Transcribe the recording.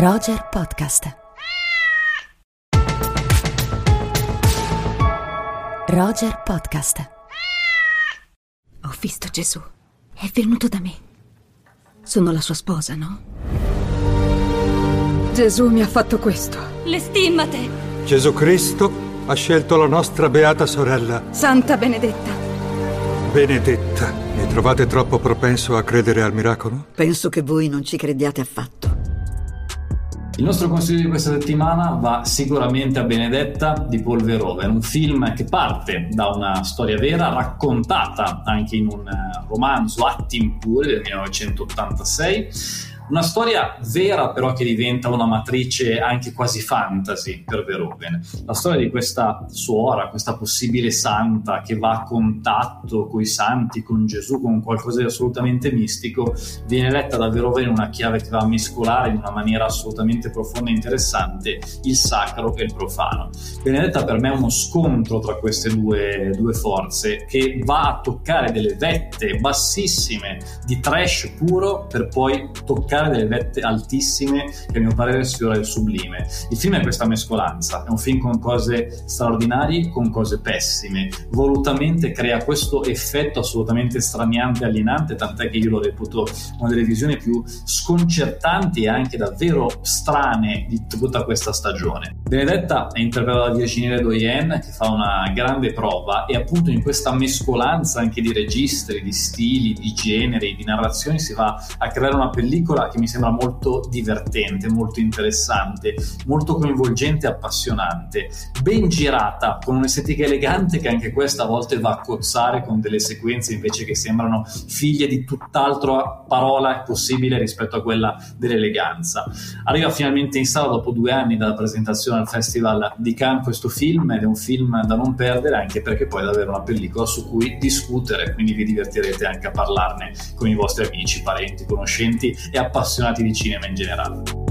Roger Podcast. Roger Podcast. Ho visto Gesù. È venuto da me. Sono la sua sposa, no? Gesù mi ha fatto questo. Le stimmate! Gesù Cristo ha scelto la nostra beata sorella, Santa Benedetta. Benedetta. Mi trovate troppo propenso a credere al miracolo? Penso che voi non ci crediate affatto. Il nostro consiglio di questa settimana va sicuramente a Benedetta di Paul Verhoeven, un film che parte da una storia vera raccontata anche in un eh, romanzo Atti impuri del 1986 una storia vera però che diventa una matrice anche quasi fantasy per Verhoeven. La storia di questa suora, questa possibile santa che va a contatto con i santi, con Gesù, con qualcosa di assolutamente mistico, viene letta da Verhoeven in una chiave che va a mescolare in una maniera assolutamente profonda e interessante il sacro e il profano. Benedetta per me è uno scontro tra queste due, due forze che va a toccare delle vette bassissime di trash puro per poi toccare delle vette altissime che a mio parere sfiora il sublime. Il film è questa mescolanza, è un film con cose straordinarie, con cose pessime, volutamente crea questo effetto assolutamente straniante e alienante, tant'è che io lo reputo una delle visioni più sconcertanti e anche davvero strane di tutta questa stagione. Benedetta è interpretata da Virginie Doyen che fa una grande prova e appunto in questa mescolanza anche di registri, di stili, di generi, di narrazioni si va a creare una pellicola che mi sembra molto divertente, molto interessante, molto coinvolgente e appassionante, ben girata, con un'estetica elegante che anche questa a volte va a cozzare con delle sequenze invece che sembrano figlie di tutt'altra parola possibile rispetto a quella dell'eleganza. Arriva finalmente in sala dopo due anni dalla presentazione al Festival di Cannes questo film ed è un film da non perdere anche perché poi è davvero una pellicola su cui discutere, quindi vi divertirete anche a parlarne con i vostri amici, parenti, conoscenti e appassionati di cinema in generale.